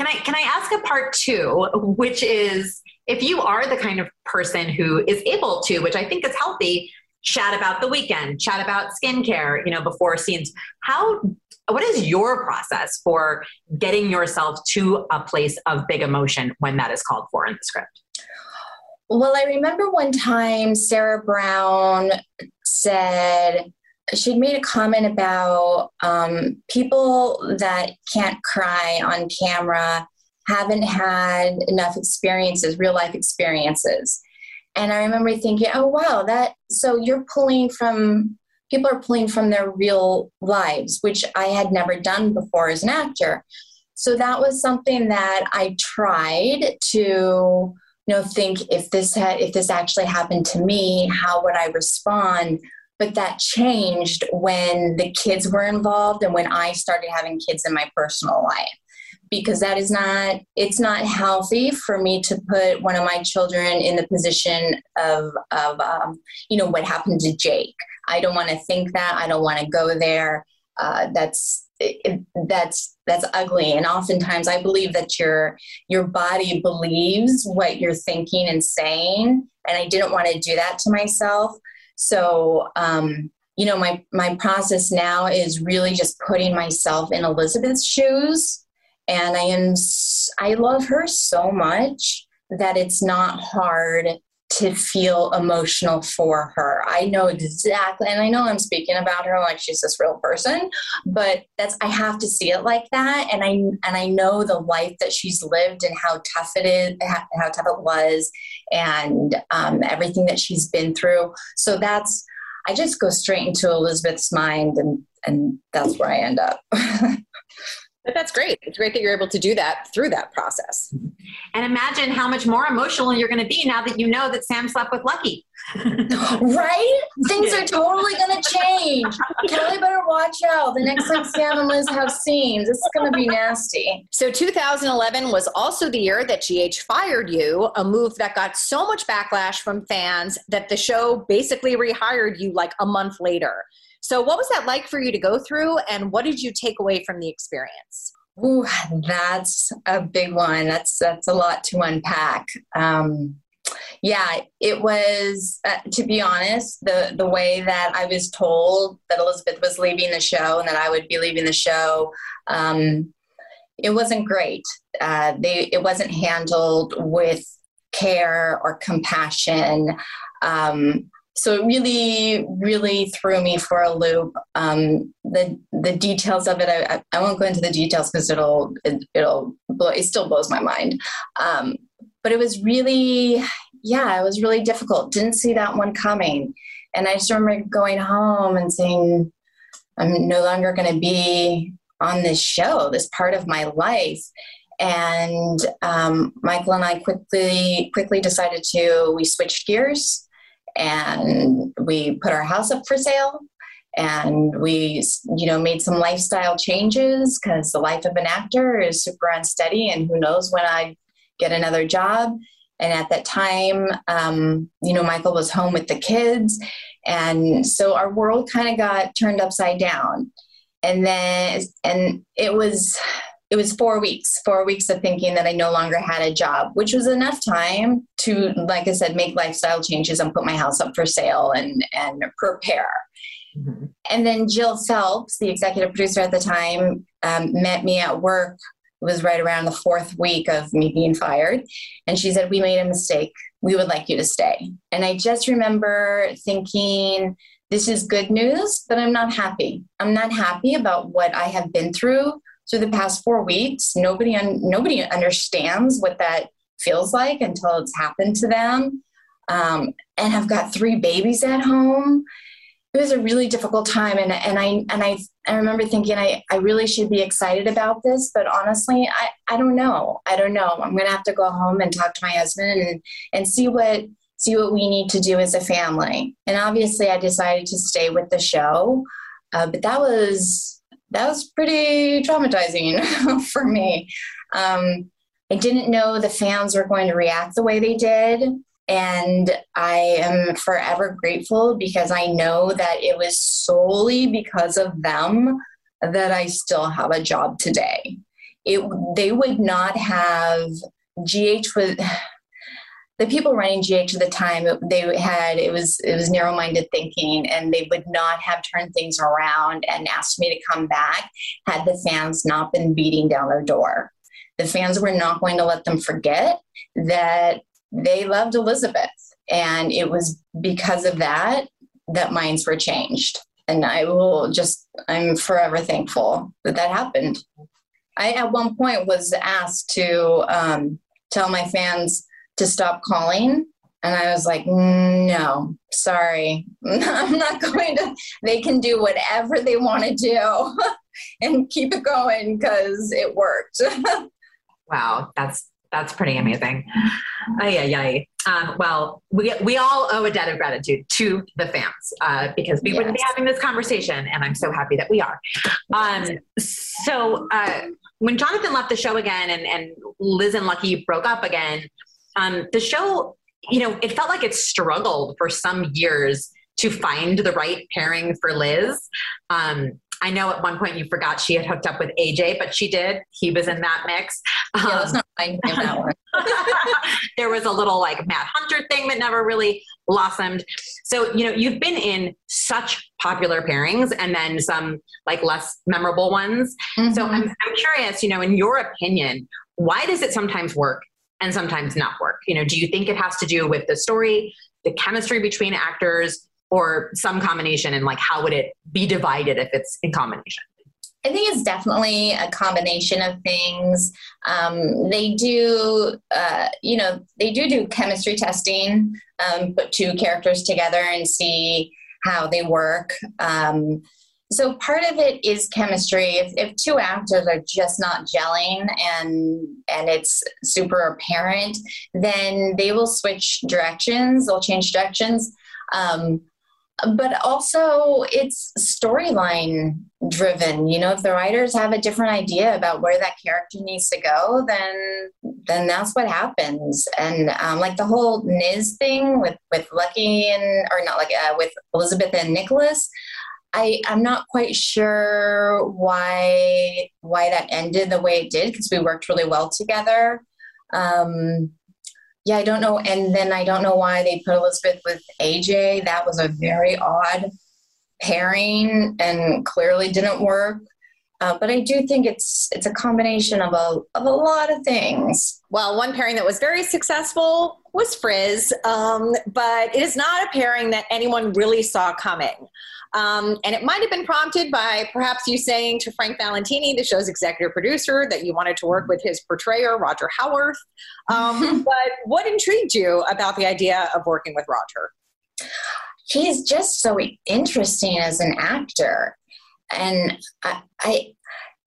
I can I ask a part two, which is if you are the kind of person who is able to, which I think is healthy, chat about the weekend, chat about skincare, you know, before scenes. How what is your process for getting yourself to a place of big emotion when that is called for in the script? Well, I remember one time Sarah Brown said, she'd made a comment about um, people that can't cry on camera haven't had enough experiences, real life experiences. And I remember thinking, oh, wow, that, so you're pulling from, people are pulling from their real lives, which I had never done before as an actor. So that was something that I tried to, you know, think if this had, if this actually happened to me, how would I respond? but that changed when the kids were involved and when I started having kids in my personal life because that is not it's not healthy for me to put one of my children in the position of of um, you know what happened to Jake. I don't want to think that. I don't want to go there. Uh, that's that's that's ugly and oftentimes i believe that your your body believes what you're thinking and saying and i didn't want to do that to myself so, um, you know, my, my process now is really just putting myself in Elizabeth's shoes. And I am, I love her so much that it's not hard to feel emotional for her. I know exactly, and I know I'm speaking about her like she's this real person, but that's I have to see it like that, and I and I know the life that she's lived and how tough it is, how tough it was, and um, everything that she's been through. So that's I just go straight into Elizabeth's mind, and and that's where I end up. [laughs] But that's great. It's great that you're able to do that through that process. And imagine how much more emotional you're going to be now that you know that Sam slept with Lucky. [laughs] right? Things are totally going to change. Kelly better watch out. The next time Sam and Liz have scenes, this is going to be nasty. So 2011 was also the year that GH fired you, a move that got so much backlash from fans that the show basically rehired you like a month later. So, what was that like for you to go through, and what did you take away from the experience? Ooh, that's a big one. That's that's a lot to unpack. Um, yeah, it was. Uh, to be honest, the the way that I was told that Elizabeth was leaving the show and that I would be leaving the show, um, it wasn't great. Uh, they it wasn't handled with care or compassion. Um, so it really really threw me for a loop. Um, the the details of it i, I won't go into the details because it'll it, will it still blows my mind. Um, but it was really yeah it was really difficult. Didn't see that one coming. And i just remember going home and saying i'm no longer going to be on this show this part of my life. And um, Michael and I quickly quickly decided to we switched gears and we put our house up for sale. And we you know made some lifestyle changes because the life of an actor is super unsteady and who knows when i get another job. And at that time um, you know michael was home with the kids and so our world kind of got turned upside down. And then and it was it was four weeks four weeks of thinking that i no longer had a job which was enough time to like i said make lifestyle changes and put my house up for sale and and prepare. Mm-hmm. and then jill phelps the executive producer at the time um, met me at work. It was right around the fourth week of me being fired. And she said we made a mistake. We would like you to stay. And i just remember thinking this is good news but i'm not happy. I'm not happy about what i have been through through the past four weeks. Nobody un- nobody understands what that feels like until it's happened to them. Um, and I've got three babies at home. It was a really difficult time, and and I and I I remember thinking I I really should be excited about this, but honestly, I I don't know. I don't know. I'm gonna have to go home and talk to my husband and and see what see what we need to do as a family. And obviously, I decided to stay with the show, uh, but that was that was pretty traumatizing [laughs] for me. Um, I didn't know the fans were going to react the way they did. And I am forever grateful because I know that it was solely because of them that I still have a job today. It, they would not have GH was the people running GH at the time, they had it was it was narrow-minded thinking, and they would not have turned things around and asked me to come back had the fans not been beating down their door. The fans were not going to let them forget that they loved Elizabeth, and it was because of that that minds were changed. And I will just I'm forever thankful that that happened. I at one point was asked to um, tell my fans to stop calling. And I was like, no, sorry. [laughs] I'm not going to. They can do whatever they want to do [laughs] and keep it going because it worked. [laughs] wow, that's that's pretty amazing. Oh, yeah, yeah. Um, well, we, we all owe a debt of gratitude to the fans uh, because we yes. wouldn't be having this conversation, and I'm so happy that we are. Um, so, uh, when Jonathan left the show again and, and Liz and Lucky broke up again, um, the show, you know, it felt like it struggled for some years to find the right pairing for Liz. Um, I know at one point you forgot she had hooked up with AJ, but she did. He was in that mix. Um, yeah, let's not find that one. [laughs] [laughs] there was a little like Matt Hunter thing that never really blossomed. So, you know, you've been in such popular pairings and then some like less memorable ones. Mm-hmm. So I'm, I'm curious, you know, in your opinion, why does it sometimes work and sometimes not work? You know, do you think it has to do with the story, the chemistry between actors, or some combination? And like, how would it be divided if it's in combination? I think it's definitely a combination of things. Um, they do, uh, you know, they do do chemistry testing, um, put two characters together and see how they work. Um, so part of it is chemistry. If, if two actors are just not gelling and and it's super apparent then they will switch directions they'll change directions. Um, but also it's storyline driven. You know if the writers have a different idea about where that character needs to go then then that's what happens. And um, like the whole niz thing with with lucky and or not like uh, with elizabeth and nicholas I, I'm not quite sure why why that ended the way it did because we worked really well together. Um, yeah, I don't know. And then I don't know why they put Elizabeth with AJ. That was a very odd pairing and clearly didn't work. Uh, but I do think it's it's a combination of a of a lot of things. Well, one pairing that was very successful was Frizz, um, but it is not a pairing that anyone really saw coming. Um, and it might have been prompted by perhaps you saying to Frank Valentini, the show's executive producer, that you wanted to work with his portrayer, Roger Howarth. Um, [laughs] but what intrigued you about the idea of working with Roger? He's just so interesting as an actor. And I, I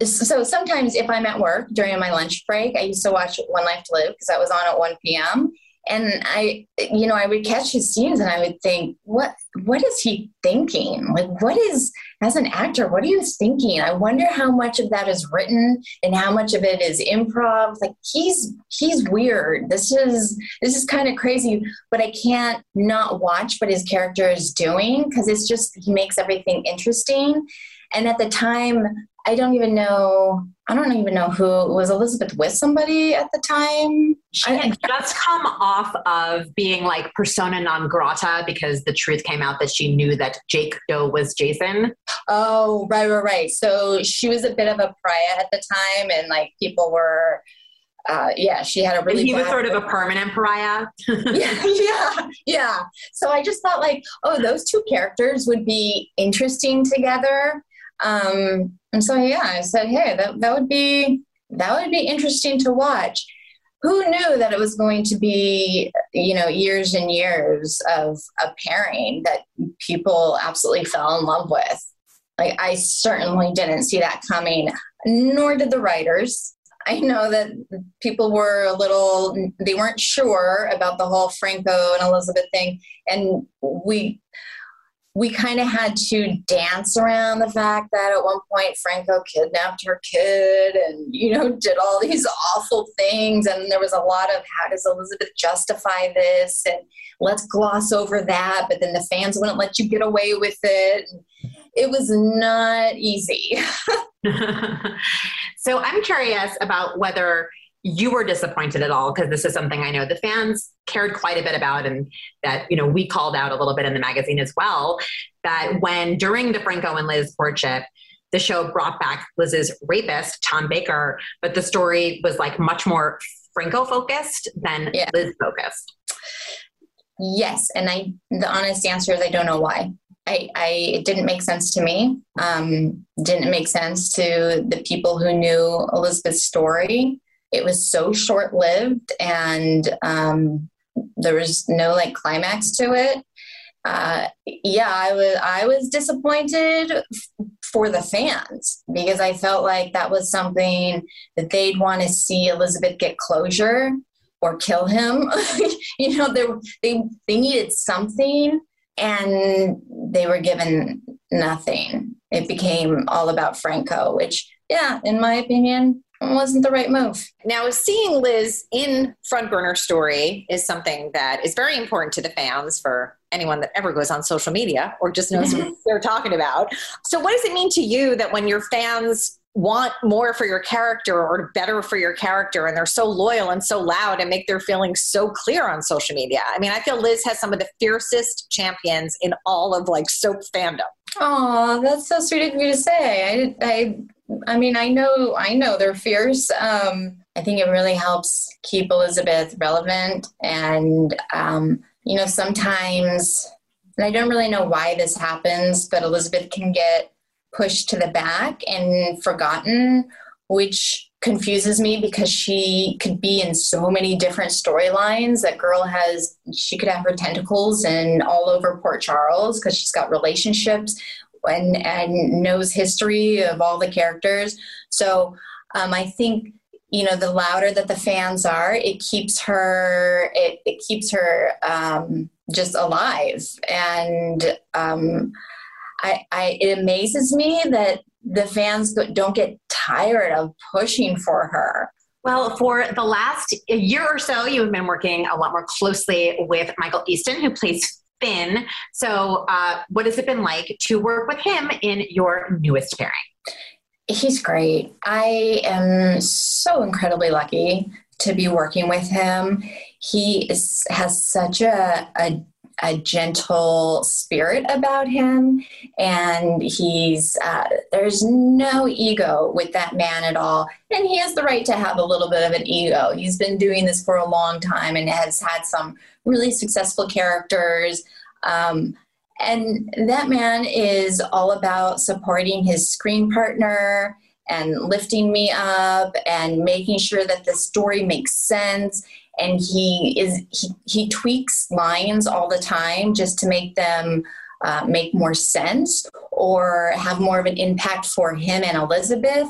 so sometimes if I'm at work during my lunch break, I used to watch One Life to Live because that was on at 1 p.m. And I, you know, I would catch his scenes and I would think, what, what is he thinking? Like, what is, as an actor, what are you thinking? I wonder how much of that is written and how much of it is improv. Like, he's, he's weird. This is, this is kind of crazy, but I can't not watch what his character is doing because it's just, he makes everything interesting. And at the time, I don't even know. I don't even know who was Elizabeth with somebody at the time. She had just come off of being like persona non grata because the truth came out that she knew that Jake Doe was Jason. Oh, right, right, right. So she was a bit of a pariah at the time, and like people were uh, yeah, she had a really. And he was sort of a permanent pariah. [laughs] yeah, [laughs] yeah, yeah. So I just thought like, oh, those two characters would be interesting together. Um, and so yeah, I said, hey, that, that would be that would be interesting to watch. Who knew that it was going to be, you know, years and years of a pairing that people absolutely fell in love with? Like I certainly didn't see that coming, nor did the writers. I know that people were a little, they weren't sure about the whole Franco and Elizabeth thing. And we, we kind of had to dance around the fact that at one point Franco kidnapped her kid and, you know, did all these awful things. And there was a lot of how does Elizabeth justify this? And let's gloss over that. But then the fans wouldn't let you get away with it. It was not easy. [laughs] so I'm curious about whether you were disappointed at all because this is something I know the fans cared quite a bit about and that you know we called out a little bit in the magazine as well that when during the Franco and Liz courtship the show brought back Liz's rapist Tom Baker but the story was like much more Franco focused than yeah. Liz focused. Yes, and I the honest answer is I don't know why. I, I it didn't make sense to me. Um, didn't make sense to the people who knew Elizabeth's story it was so short lived and um, there was no like climax to it. Uh, yeah, I was I was disappointed f- for the fans because I felt like that was something that they'd want to see Elizabeth get closure or kill him. [laughs] you know, they they they needed something, and they were given nothing. It became all about Franco, which, yeah, in my opinion, wasn't the right move. Now, seeing Liz in Front Burner Story is something that is very important to the fans for anyone that ever goes on social media or just knows [laughs] what they're talking about. So, what does it mean to you that when your fans want more for your character or better for your character and they're so loyal and so loud and make their feelings so clear on social media. I mean, I feel Liz has some of the fiercest champions in all of like soap fandom. Oh, that's so sweet of you to say. I, I I mean, I know, I know they're fierce. Um, I think it really helps keep Elizabeth relevant. And, um, you know, sometimes, and I don't really know why this happens, but Elizabeth can get pushed to the back and forgotten, which confuses me because she could be in so many different storylines. That girl has, she could have her tentacles and all over Port Charles because she's got relationships and, and knows history of all the characters. So um, I think you know the louder that the fans are, it keeps her it, it keeps her um, just alive. And um, I, I it amazes me that the fans don't get tired of pushing for her. Well, for the last year or so, you've been working a lot more closely with Michael Easton, who plays Finn. So, uh, what has it been like to work with him in your newest pairing? He's great. I am so incredibly lucky to be working with him. He is, has such a, a a gentle spirit about him. And he's uh, there's no ego with that man at all. And he has the right to have a little bit of an ego. He's been doing this for a long time and has had some really successful characters. Um, and that man is all about supporting his screen partner and lifting me up and making sure that the story makes sense and he is he, he tweaks lines all the time just to make them uh, make more sense or have more of an impact for him and elizabeth.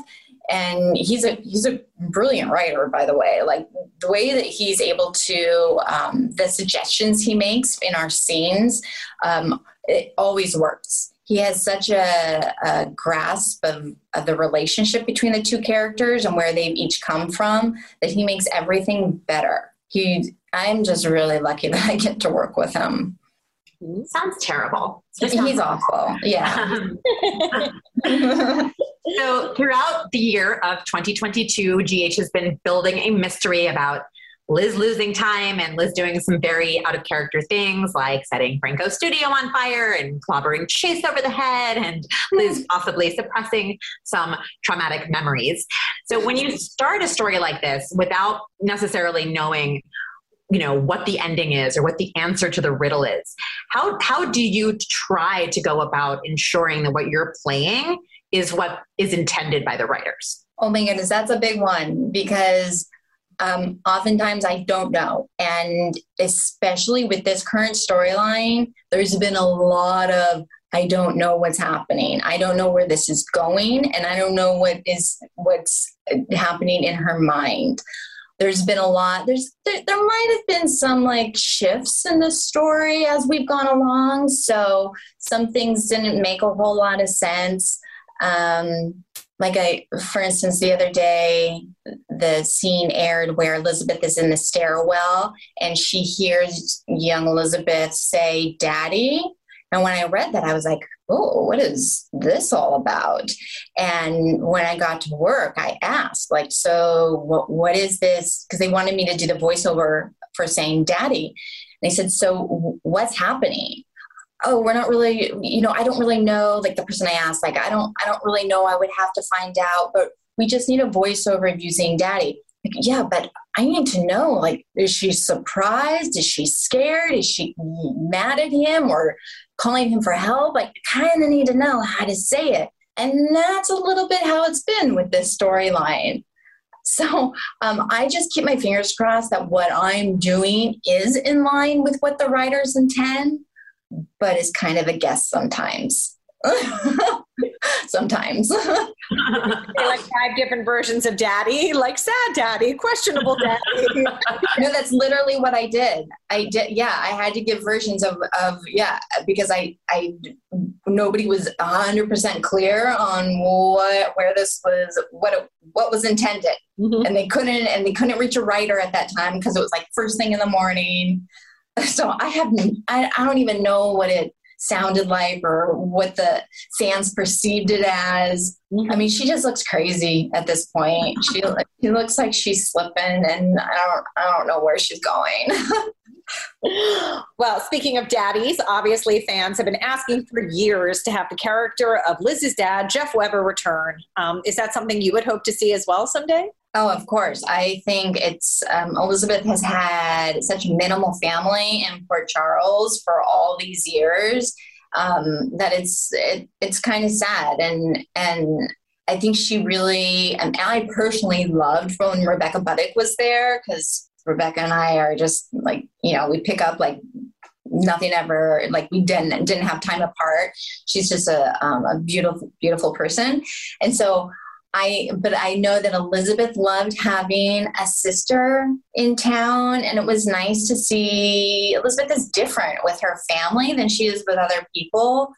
And he's a he's a brilliant writer by the way. Like the way that he's able to um, the suggestions he makes in our scenes um, it always works. He has such a, a grasp of, of, the relationship between the two characters and where they've each come from that he makes everything better he i'm just really lucky [laughs] that i get to work with him. Sounds terrible. He's awful. Yeah. Um, [laughs] [laughs] so throughout the year of 2022 gh has been building a mystery about Liz losing time and Liz doing some very out of character things like setting Franco's studio on fire and clobbering Chase over the head, and Liz hmm. possibly suppressing some traumatic memories. So when you start a story like this without necessarily knowing you know what the ending is or what the answer to the riddle is how how do you try to go about ensuring that what you're playing is what is intended by the writers oh my goodness that's a big one because um, oftentimes I don't know. And especially with this current storyline, there's been a lot of I don't know what's happening. I don't know where this is going, and I don't know what is what's happening in her mind. There's been a lot. There's there, there might have been some like shifts in the story as we've gone along. So some things didn't make a whole lot of sense. Um, like I, for instance, the other day, the scene aired where Elizabeth is in the stairwell and she hears young Elizabeth say, Daddy. And when I read that, I was like, oh, what is this all about? And when I got to work, I asked, like, so what, what is this? Because they wanted me to do the voiceover for saying daddy. And they said, so what's happening? Oh we're not really you know i don't really know like the person i asked like i don't i don't really know i would have to find out but we just need a voiceover of you daddy like yeah but i need to know like is she surprised? Is she scared? Is she mad at him or calling him for help? Like kind of need to know how to say it. And that's a little bit how it's been with this storyline. So um, I just keep my fingers crossed that what I'm doing is in line with what the writers intend but is kind of a guest sometimes. [laughs] sometimes. like five different versions of daddy, like sad daddy, questionable daddy. [laughs] no, that's literally what I did. I did, yeah, I had to give versions of, of yeah, because I, I, nobody was hundred percent clear on what, where this was, what, it, what was intended. Mm-hmm. And they couldn't, and they couldn't reach a writer at that time because it was like first thing in the morning [laughs] so I have I, I don't even know what it sounded like or what the fans perceived it as. I mean, she just looks crazy at this point. [laughs] She she looks like she's slipping, and I don't I don't know where she's going. [laughs] well, speaking of daddies, obviously fans have been asking for years to have the character of Liz's dad, Jeff Webber, return. Um, is that something you would hope to see as well someday? Oh, of course. I think it's um, Elizabeth has had such minimal family in Port Charles for all these years um, that it's it, it's kind of sad, and and I think she really and I personally loved when Rebecca Budig was there because Rebecca and I are just like you know we pick up like nothing ever like we didn't didn't have time apart. She's just a um, a beautiful beautiful person, and so I, but I know that Elizabeth loved having a sister in town, and it was nice to see Elizabeth is different with her family than she is with other people.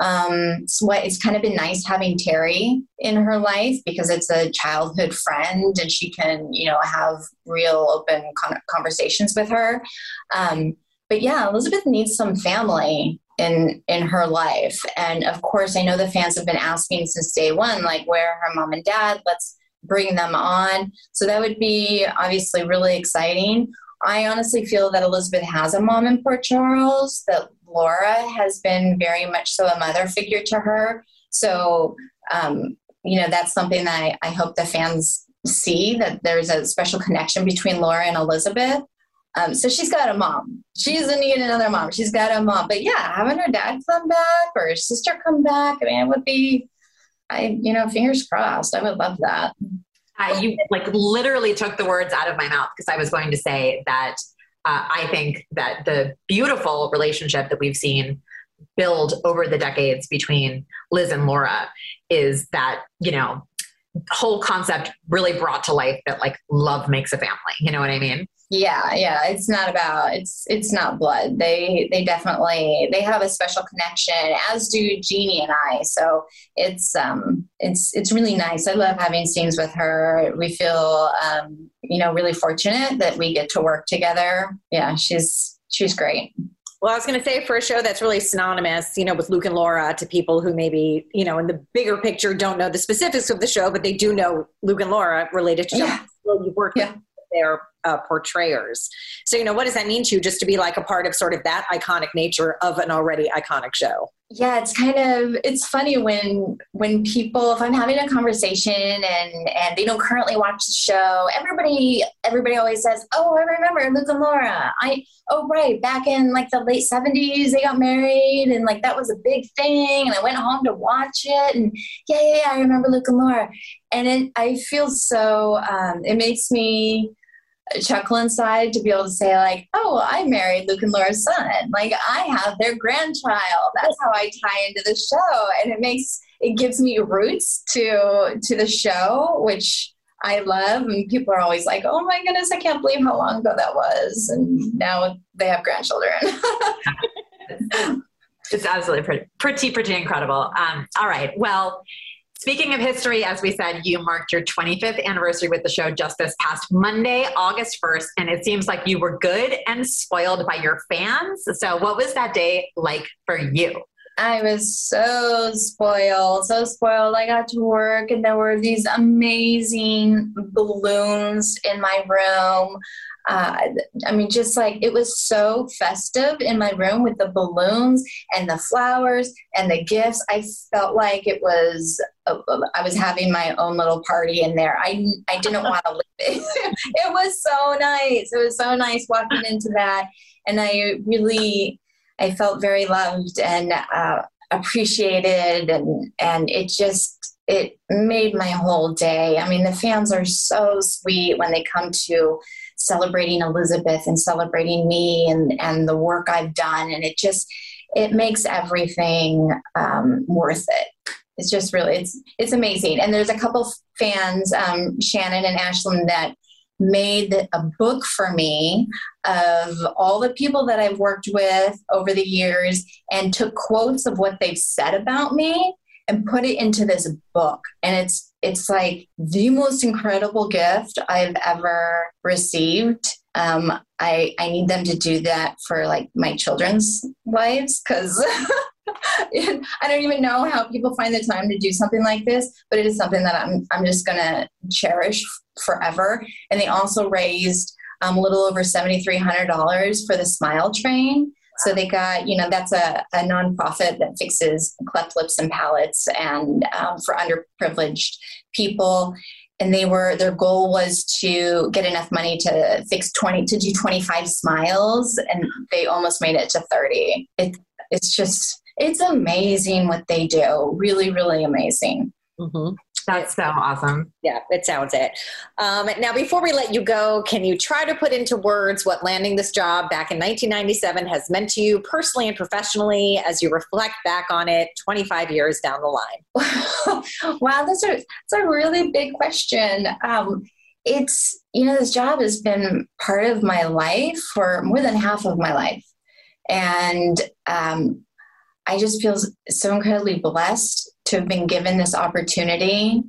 Um, so what, it's kind of been nice having Terry in her life because it's a childhood friend, and she can, you know, have real open con- conversations with her. Um, but yeah, Elizabeth needs some family in in her life. And of course i know the fans have been asking since day one like where her mom and dad? Let's bring them on. So that would be obviously really exciting. I honestly feel that elizabeth has a mom in port charles that laura has been very much so a mother figure to her. So um, you know that's something that I, I hope the fans see that there's a special connection between laura and elizabeth um, so she's got a mom. She doesn't need another mom. She's got a mom. But yeah, having her dad come back or her sister come back, I mean, it would be, I you know, fingers crossed. I would love that. Uh, you like literally took the words out of my mouth because I was going to say that uh, I think that the beautiful relationship that we've seen build over the decades between Liz and Laura is that you know whole concept really brought to life that like love makes a family. You know what I mean? Yeah, yeah. It's not about it's it's not blood. They they definitely they have a special connection, as do Genie and I. So it's um it's it's really nice. I love having scenes with her. We feel um, you know, really fortunate that we get to work together. Yeah, she's she's great. Well, I was going to say for a show that's really synonymous, you know, with Luke and Laura to people who maybe, you know, in the bigger picture don't know the specifics of the show, but they do know Luke and Laura related to yeah. Well, you work yeah. with their uh, portrayers. So, you know, what does that mean to you just to be like a part of sort of that iconic nature of an already iconic show? Yeah, it's kind of it's funny when when people if I'm having a conversation and and they don't currently watch the show, everybody everybody always says, "Oh, I remember Luke and Laura." I oh right, back in like the late 70s they got married and like that was a big thing and I went home to watch it and yeah, yeah, yeah I remember Luke and Laura. And it I feel so um it makes me chuckle inside to be able to say like oh i married luke and laura's son. Like i have their grandchild. That's how i tie into the show. And it makes it gives me roots to to the show which i love. And people are always like oh my goodness i can't believe how long ago that was. And now they have grandchildren. [laughs] It's absolutely pretty pretty pretty incredible. Um, all right. Well Speaking of history, as we said, you marked your 25th anniversary with the show just this past Monday, August 1st, and it seems like you were good and spoiled by your fans. So, what was that day like for you? I was so spoiled, so spoiled. I got to work, and there were these amazing balloons in my room uh, I mean, just like it was so festive in my room with the balloons and the flowers and the gifts. I felt like it was, uh, I was having my own little party in there. I, I didn't want to leave it. [laughs] it was so nice. It was so nice walking into that. And I really, I felt very loved and uh, appreciated. And, and it just, it made my whole day. I mean, the fans are so sweet when they come to celebrating Elizabeth and celebrating me and, and the work I've done. And it just, it makes everything um, worth it. It's just really, it's, it's amazing. And there's a couple fans, um, Shannon and Ashlyn, that made a book for me of all the people that I've worked with over the years and took quotes of what they've said about me and put it into this book and it's it's like the most incredible gift i've ever received um, I, I need them to do that for like my children's lives because [laughs] I don't even know how people find the time to do something like this, but it is something that I'm, I'm just going to cherish forever. And they also raised um, a little over $7,300 for the Smile Train. So they got, you know, that's a, a nonprofit that fixes cleft lips and palates and um, for underprivileged people. And they were, their goal was to get enough money to fix 20, to do 25 smiles. And they almost made it to 30. It, it's just, it's amazing what they do. Really, really amazing. Mm-hmm. That's so awesome. Yeah, it sounds it. Um, now, before we let you go, can you try to put into words what landing this job back in 1997 has meant to you personally and professionally as you reflect back on it 25 years down the line? [laughs] wow, that's a, that's a really big question. Um, it's, you know, this job has been part of my life for more than half of my life. And um, I just feel so incredibly blessed to have been given this opportunity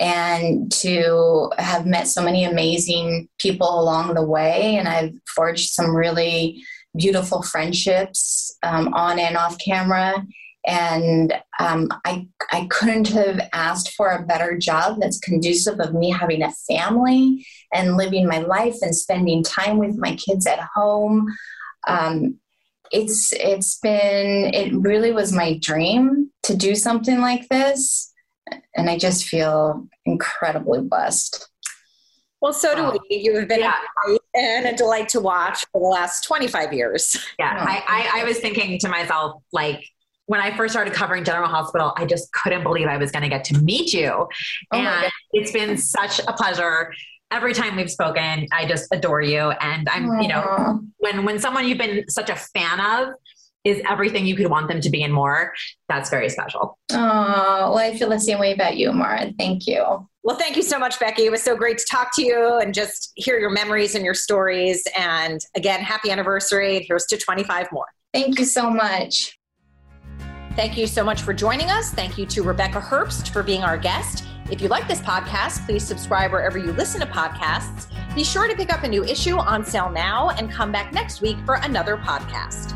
and to have met so many amazing people along the way. And I've forged some really beautiful friendships um, on and off camera. And um, I, I couldn't have asked for a better job that's conducive of me having a family and living my life and spending time with my kids at home. Um, it's it's been it really was my dream to do something like this and i just feel incredibly blessed well so do we you have been yeah. a and a delight to watch for the last 25 years yeah oh. I, I, I was thinking to myself like when I first started covering General Hospital, I just couldn't believe I was going to get to meet you. Oh and it's been such a pleasure every time we've spoken, I just adore you. And I'm, Aww. you know, when when someone you've been such a fan of is everything you could want them to be and more. That's very special. Oh, well, I feel the same way about you, Mara. Thank you. Well, thank you so much, Becky. It was so great to talk to you and just hear your memories and your stories. And again, happy anniversary. Here's to 25 more. Thank you so much. Thank you so much for joining us. Thank you to Rebecca Herbst for being our guest. If you like this podcast, please subscribe wherever you listen to podcasts. Be sure to pick up a new issue on sale now and come back next week for another podcast.